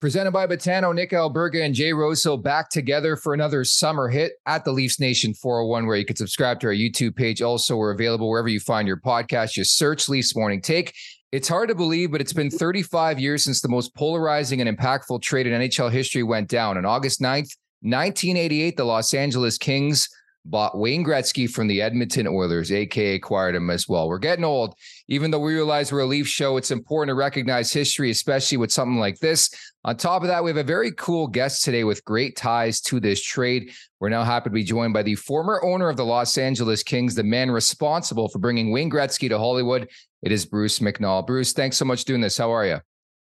Presented by Betano, Nick Alberga, and Jay Rosehill back together for another summer hit at the Leafs Nation 401, where you can subscribe to our YouTube page. Also, we're available wherever you find your podcast. Just search Leafs Morning Take. It's hard to believe, but it's been 35 years since the most polarizing and impactful trade in NHL history went down. On August 9th, 1988, the Los Angeles Kings bought Wayne Gretzky from the Edmonton Oilers, aka acquired him as well. We're getting old. Even though we realize we're a Leaf show, it's important to recognize history, especially with something like this. On top of that, we have a very cool guest today with great ties to this trade. We're now happy to be joined by the former owner of the Los Angeles Kings, the man responsible for bringing Wayne Gretzky to Hollywood. It is Bruce McNall. Bruce, thanks so much for doing this. How are you?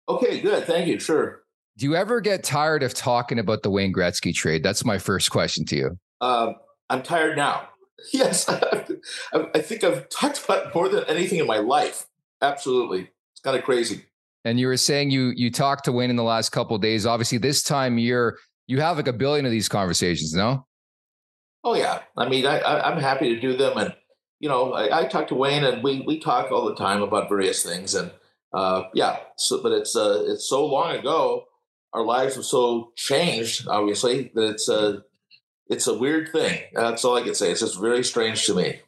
Okay, good. Thank you. Sure. Do you ever get tired of talking about the Wayne Gretzky trade? That's my first question to you. Um, I'm tired now. Yes, I think I've talked about more than anything in my life. Absolutely, it's kind of crazy. And you were saying you you talked to Wayne in the last couple days. Obviously, this time year you have like a billion of these conversations. No. Oh yeah, I mean I, am happy to do them, and you know I, I talk to Wayne, and we we talk all the time about various things, and uh, yeah. So, but it's uh it's so long ago. Our lives have so changed, obviously, that it's uh it's a weird thing. That's all I can say. It's just very strange to me.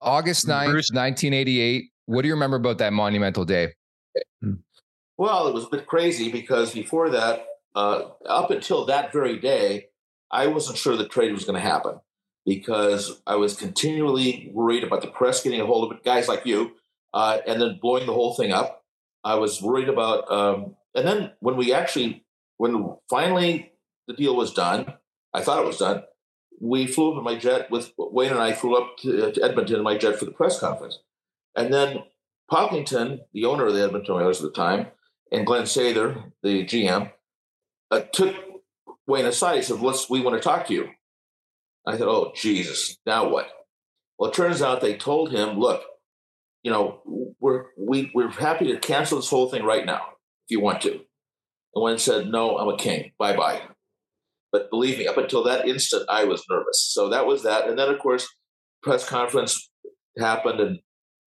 August 9th, Bruce. 1988. What do you remember about that monumental day? Well, it was a bit crazy because before that, uh, up until that very day, I wasn't sure the trade was going to happen because I was continually worried about the press getting a hold of it, guys like you, uh, and then blowing the whole thing up. I was worried about, um, and then when we actually, when finally the deal was done, I thought it was done we flew up in my jet with Wayne and I flew up to, to, Edmonton in my jet for the press conference. And then Pocklington, the owner of the Edmonton Oilers at the time, and Glenn Sather, the GM, uh, took Wayne aside. He said, "Let's. We want to talk to you." I said, "Oh Jesus, now what?" Well, it turns out they told him, "Look, you know, we're we, we're happy to cancel this whole thing right now if you want to." And Wayne said, "No, I'm a king. Bye bye." But believe me, up until that instant, I was nervous. So that was that. And then, of course, press conference happened, and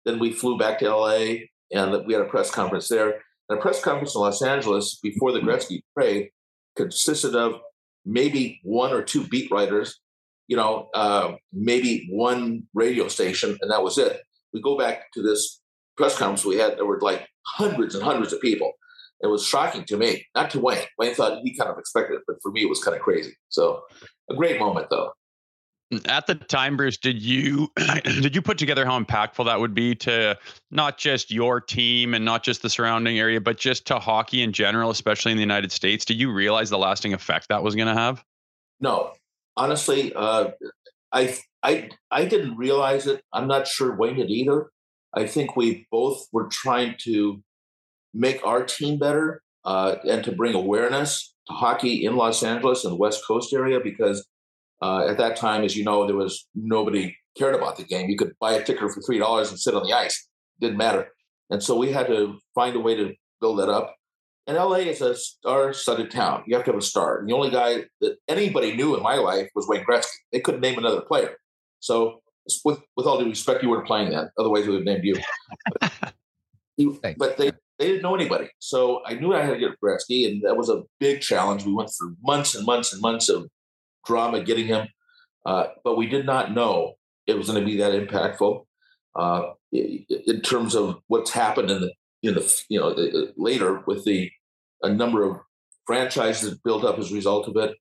then we flew back to LA, and we had a press conference there. And a press conference in Los Angeles before the Gretzky trade consisted of maybe one or two beat writers, you know, uh, maybe one radio station, and that was it. We go back to this press conference we had. There were like hundreds and hundreds of people it was shocking to me, not to Wayne. Wayne thought he kind of expected it, but for me, it was kind of crazy. So, a great moment, though. At the time, Bruce, did you did you put together how impactful that would be to not just your team and not just the surrounding area, but just to hockey in general, especially in the United States? Did you realize the lasting effect that was going to have? No, honestly, uh, I I I didn't realize it. I'm not sure Wayne did either. I think we both were trying to make our team better uh, and to bring awareness to hockey in Los Angeles and the West Coast area because uh, at that time, as you know, there was nobody cared about the game. You could buy a ticket for three dollars and sit on the ice; didn't matter. And so we had to find a way to build that up. And LA is a star-studded town. You have to have a star. And the only guy that anybody knew in my life was Wayne Gretzky. They couldn't name another player. So, with with all due respect, you weren't playing then. Otherwise, we would have named you. but, but they they didn't know anybody. So I knew I had to get Gretzky, and that was a big challenge. We went through months and months and months of drama getting him, uh, but we did not know it was going to be that impactful uh, in terms of what's happened in the in the you know the, later with the a number of franchises built up as a result of it.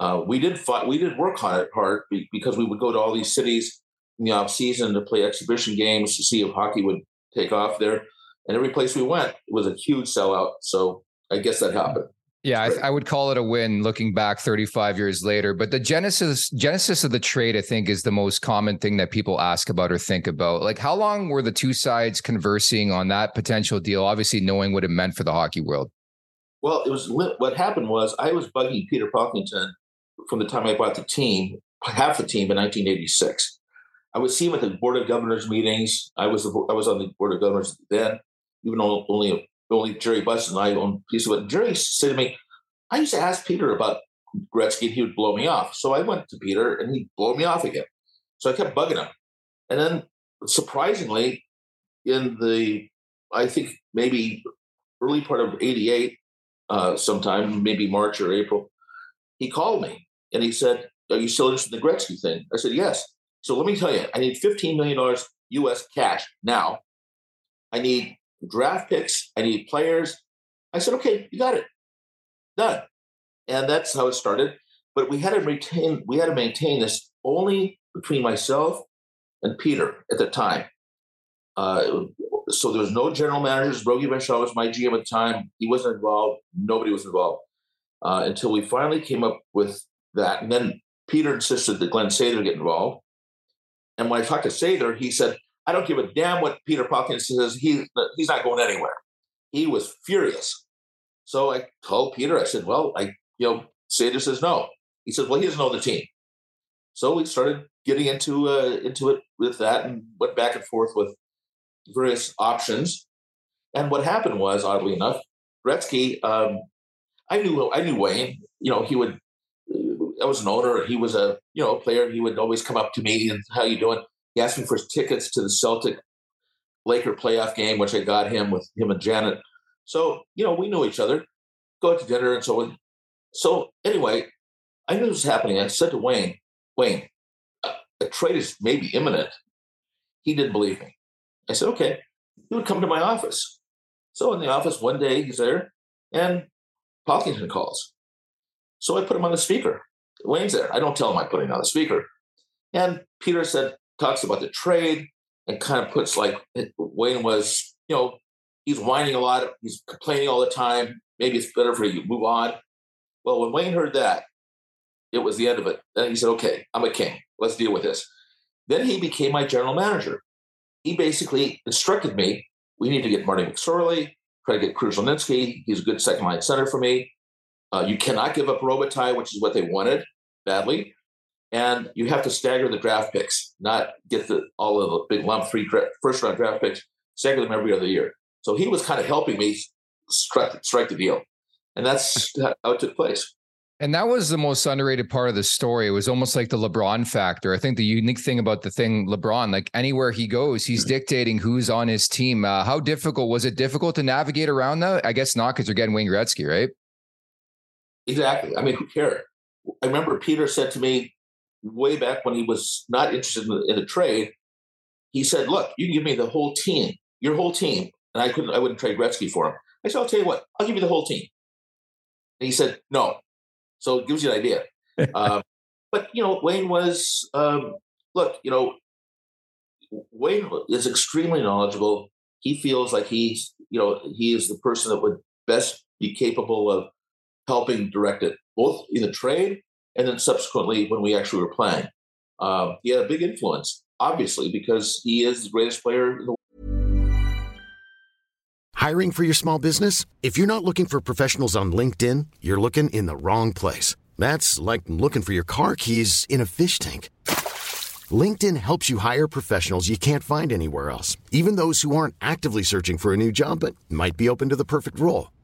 Uh, we did fight, we did work on it hard because we would go to all these cities in the off season to play exhibition games to see if hockey would take off there. And every place we went was a huge sellout. So I guess that happened. Yeah, I, I, would call it a win looking back 35 years later. But the genesis genesis of the trade, I think, is the most common thing that people ask about or think about. Like, how long were the two sides conversing on that potential deal? Obviously, knowing what it meant for the hockey world. Well, it was what happened was I was bugging Peter Pocklington from the time I bought the team, half the team in 1986. I would see him at the board of governors meetings. I was the, I was on the board of governors then, even though only only Jerry Buss and I own piece of it. Jerry said to me, I used to ask Peter about Gretzky and he would blow me off. So I went to Peter and he'd blow me off again. So I kept bugging him. And then surprisingly, in the, I think maybe early part of 88, uh, sometime, maybe March or April, he called me and he said, Are you still interested in the Gretzky thing? I said, Yes. So let me tell you, I need $15 million US cash now. I need draft picks. I need players. I said, okay, you got it. Done. And that's how it started. But we had to retain, we had to maintain this only between myself and Peter at the time. Uh, so there was no general managers. Rogie Vachon was my GM at the time. He wasn't involved. Nobody was involved uh, until we finally came up with that. And then Peter insisted that Glenn Sather get involved. And when I talked to Sather, he said, I don't give a damn what Peter Pocklington says. He, he's not going anywhere. He was furious. So I told Peter, I said, well, I, you know, Sather says no. He said, well, he doesn't know the team. So we started getting into uh, into it with that and went back and forth with various options. And what happened was, oddly enough, Gretzky, um, I knew I knew Wayne. You know, he would. I was an owner. He was a you know a player. He would always come up to me and how you doing. He asked me for tickets to the Celtic Laker playoff game, which I got him with him and Janet. So, you know, we knew each other, go out to dinner and so on. So, anyway, I knew this was happening. I said to Wayne, Wayne, a, a trade is maybe imminent. He didn't believe me. I said, okay. He would come to my office. So, in the office one day, he's there and Pocklington calls. So I put him on the speaker. Wayne's there. I don't tell him I put him on the speaker. And Peter said, talks about the trade and kind of puts like Wayne was, you know, he's whining a lot, he's complaining all the time. Maybe it's better for you move on. Well, when Wayne heard that, it was the end of it. Then he said, okay, I'm a king. Let's deal with this. Then he became my general manager. He basically instructed me, we need to get Marty McSorley, try to get Krushelnyski. He's a good second line center for me. Uh, you cannot give up Robitaille, which is what they wanted badly and you have to stagger the draft picks, not get the all of the big lump three first round draft picks, stagger them every other year. So he was kind of helping me strike, strike the deal, and that's how it took place. And that was the most underrated part of the story. It was almost like the LeBron factor. I think the unique thing about the thing LeBron, like anywhere he goes, he's mm-hmm. dictating who's on his team. Uh, how difficult was it? Difficult to navigate around that? I guess not, because you're getting Wayne Gretzky, right? Exactly. I mean, who cared? I remember Peter said to me, way back when he was not interested in, in a trade, he said, "Look, you can give me the whole team, your whole team," and I couldn't, I wouldn't trade Gretzky for him. I said, "I'll tell you what, I'll give you the whole team." And he said, "No." So it gives you an idea. uh, but you know, Wayne was um, look, you know, Wayne is extremely knowledgeable. He feels like he's, you know, he is the person that would best be capable of helping direct it, both in the trade and then subsequently when we actually were playing. Um, he had a big influence, obviously, because he is the greatest player in the world. Hiring for your small business? If you're not looking for professionals on LinkedIn, you're looking in the wrong place. That's like looking for your car keys in a fish tank. LinkedIn helps you hire professionals you can't find anywhere else, even those who aren't actively searching for a new job but might be open to the perfect role.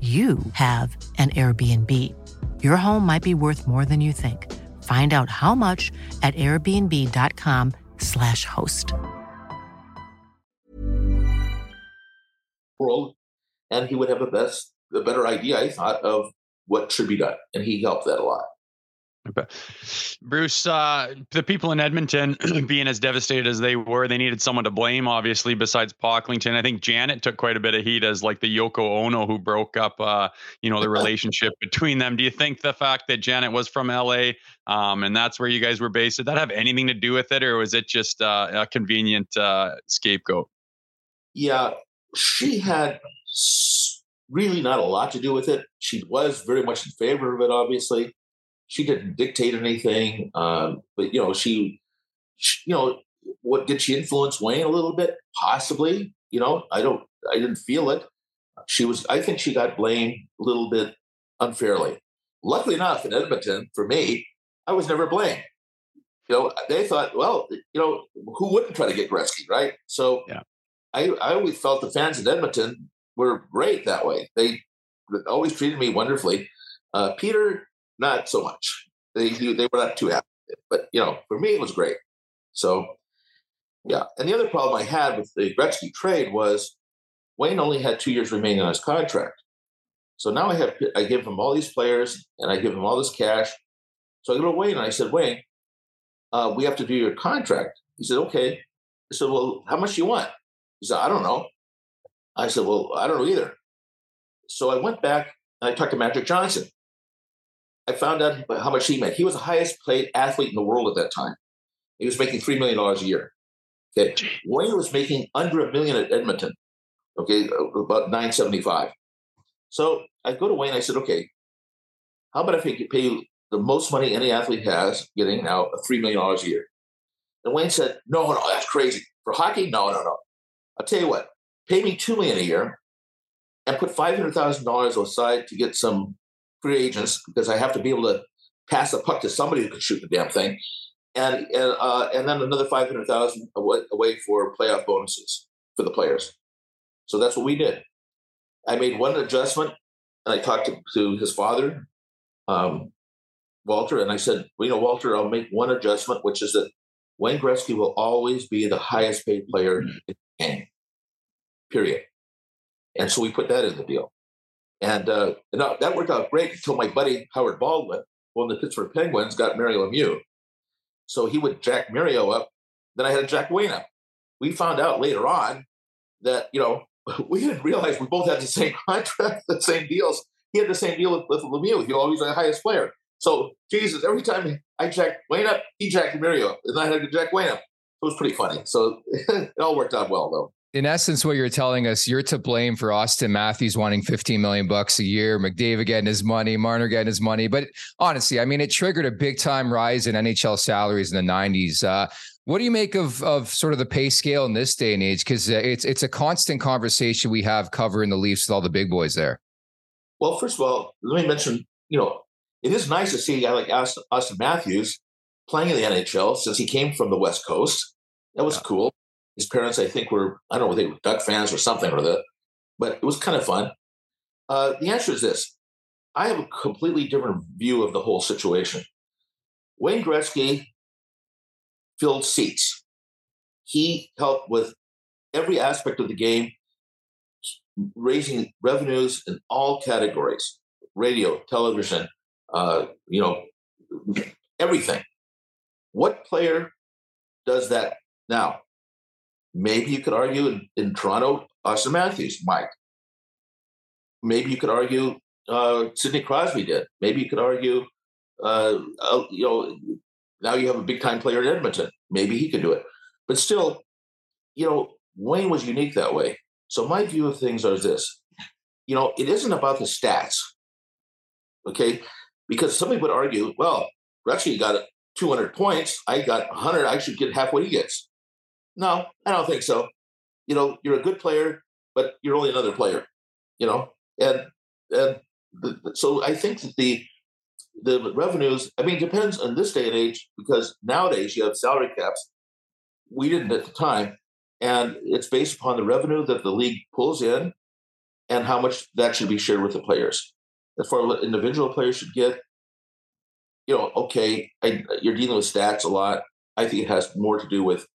you have an Airbnb. Your home might be worth more than you think. Find out how much at airbnb.com/slash host. world, and he would have a best, a better idea, I thought, of what should be done, and he helped that a lot. Bruce, uh, the people in Edmonton being as devastated as they were, they needed someone to blame, obviously, besides Pocklington. I think Janet took quite a bit of heat as like the Yoko Ono who broke up, uh, you know, the relationship between them. Do you think the fact that Janet was from LA um, and that's where you guys were based, did that have anything to do with it, or was it just uh, a convenient uh, scapegoat? Yeah, she had really not a lot to do with it. She was very much in favor of it, obviously she didn't dictate anything, um, but you know, she, she, you know, what did she influence Wayne a little bit? Possibly. You know, I don't, I didn't feel it. She was, I think she got blamed a little bit unfairly. Luckily enough, in Edmonton, for me, I was never blamed. You know, they thought, well, you know, who wouldn't try to get Gretzky, right? So, yeah. I, I always felt the fans in Edmonton were great that way. They always treated me wonderfully. Uh, Peter not so much. They they were not too happy, but you know, for me it was great. So, yeah. And the other problem I had with the Gretzky trade was Wayne only had two years remaining on his contract. So now I have I give him all these players and I give him all this cash. So I go to Wayne and I said, Wayne, uh, we have to do your contract. He said, okay. I said, well, how much do you want? He said, I don't know. I said, well, I don't know either. So I went back and I talked to Magic Johnson. I found out how much he made. He was the highest paid athlete in the world at that time. He was making $3 million a year. Okay. Wayne was making under a million at Edmonton. Okay. About 975. So I go to Wayne. I said, okay, how about if I could pay you the most money any athlete has getting now $3 million a year? And Wayne said, no, no, that's crazy. For hockey? No, no, no. I'll tell you what, pay me 2 million a year and put $500,000 aside to get some free agents because I have to be able to pass the puck to somebody who can shoot the damn thing, and and uh, and then another five hundred thousand away for playoff bonuses for the players. So that's what we did. I made one adjustment, and I talked to, to his father, um, Walter, and I said, well, you know, Walter, I'll make one adjustment, which is that Wayne Gretzky will always be the highest paid player in the game. Period. And so we put that in the deal. And, uh, and that worked out great until my buddy Howard Baldwin, one of the Pittsburgh Penguins, got Mario Lemieux. So he would jack Mario up. Then I had to jack Wayne up. We found out later on that, you know, we didn't realize we both had the same contract, the same deals. He had the same deal with, with Lemieux. He was always the highest player. So Jesus, every time I jacked Wayne up, he jacked Emilio, and I had to jack Wayne up. It was pretty funny. So it all worked out well, though. In essence, what you're telling us, you're to blame for Auston Matthews wanting 15 million bucks a year, McDavid getting his money, Marner getting his money. But honestly, I mean, it triggered a big time rise in NHL salaries in the 90s. Uh, what do you make of of sort of the pay scale in this day and age? Because uh, it's it's a constant conversation we have covering the Leafs with all the big boys there. Well, first of all, let me mention, you know, it is nice to see a guy like Auston Matthews playing in the NHL since he came from the West Coast. That was yeah. cool. His parents, I think, were I don't know, they were Duck fans or something or that, but it was kind of fun. Uh, the answer is this: I have a completely different view of the whole situation. Wayne Gretzky filled seats. He helped with every aspect of the game, raising revenues in all categories: radio, television, uh, you know, everything. What player does that now? Maybe you could argue in, in Toronto, Auston Matthews, Mike. Maybe you could argue uh, Sidney Crosby did. Maybe you could argue, uh, you know, now you have a big time player in Edmonton. Maybe he could do it. But still, you know, Wayne was unique that way. So my view of things are this: you know, it isn't about the stats. Okay, because somebody would argue, well, Gretzky got 200 points. I got 100. I should get half what he gets. No, I don't think so. You know, you're a good player, but you're only another player. You know, and and the, so I think that the the revenues. I mean, depends on this day and age because nowadays you have salary caps. We didn't at the time, and it's based upon the revenue that the league pulls in and how much that should be shared with the players as far as individual players should get, you know, okay, I, you're dealing with stats a lot. I think it has more to do with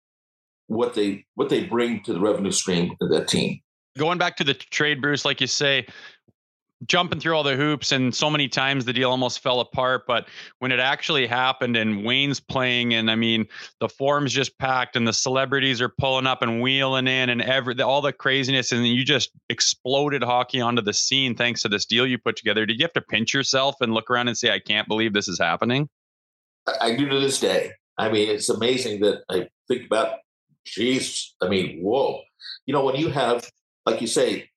what they what they bring to the revenue stream of that team. Going back to the trade, Bruce, like you say, jumping through all the hoops and so many times the deal almost fell apart but when it actually happened and Wayne's playing and I mean the Forum's just packed and the celebrities are pulling up and wheeling in and every all the craziness and you just exploded hockey onto the scene thanks to this deal you put together. Did you have to pinch yourself and look around and say I can't believe this is happening I do to this day. I mean it's amazing that I think about geez I mean whoa you know when you have like you say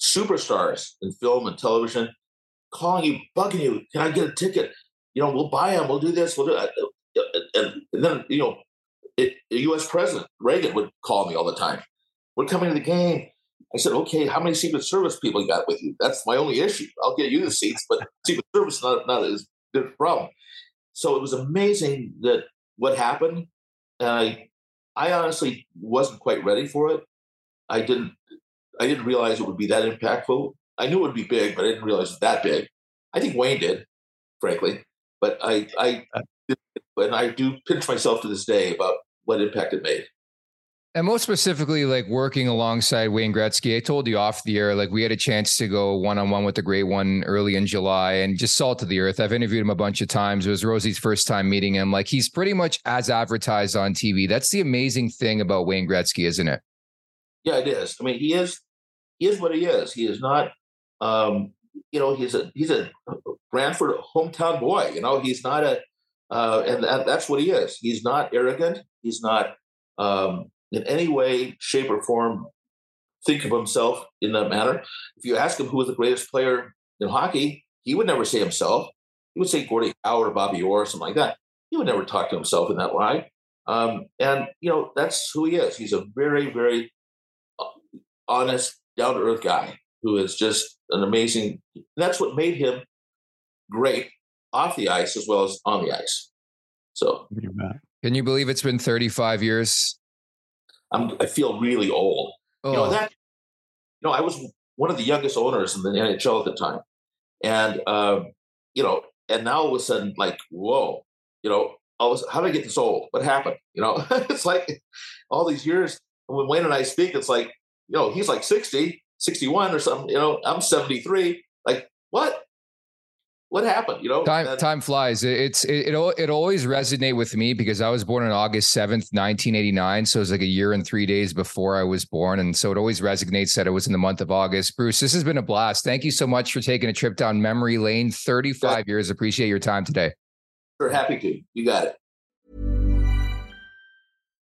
superstars in film and television calling you, bugging you, can I get a ticket? You know, we'll buy them, we'll do this, we'll do that. And, and then, you know, it, U.S. President Reagan would call me all the time. We're coming to the game. I said, okay, how many Secret Service people you got with you? That's my only issue. I'll get you the seats, but Secret Service not not as big a problem. So it was amazing that what happened. And I, I honestly wasn't quite ready for it. I didn't I didn't realize it would be that impactful. I knew it would be big, but I didn't realize it that big. I think Wayne did, frankly, but I, I, uh. and I do pinch myself to this day about what impact it made. And most specifically, like working alongside Wayne Gretzky, I told you off the air, like we had a chance to go one on one with the great one early in July and just salt to the earth. I've interviewed him a bunch of times. It was Rosie's first time meeting him. Like he's pretty much as advertised on TV. That's the amazing thing about Wayne Gretzky, isn't it? Yeah, it is. I mean, he is he is what he is. He is not, um, you know, he's a he's a Brantford hometown boy. You know, he's not a, uh, and that, that's what he is. He's not arrogant. He's not um, in any way, shape, or form think of himself in that manner. If you ask him who was the greatest player in hockey, he would never say himself. He would say Gordie Howe or Bobby Orr or something like that. He would never talk to himself in that way. Um, and you know that's who he is. He's a very, very uh, honest, down to earth guy who is just an amazing. That's what made him great off the ice as well as on the ice. So, can you believe it's been 35 years? I'm, I feel really old. Oh. You know oh. that. You know, I was one of the youngest owners in the NHL at the time, and um, you know, and now all of a sudden, like, whoa, you know, I was, how did I get this old? What happened? You know, it's like all these years. When Wayne and I speak, it's like you know, he's like 60, 61 or something, you know, I'm 73. Like, what? What happened? You know, time time flies. It's it, it it always resonate with me because I was born on August seventh, nineteen eighty nine. So it was like a year and three days before I was born, and so it always resonates that it was in the month of August. Bruce, this has been a blast. Thank you so much for taking a trip down memory lane. Thirty five years. Appreciate your time today. We're happy to. You got it.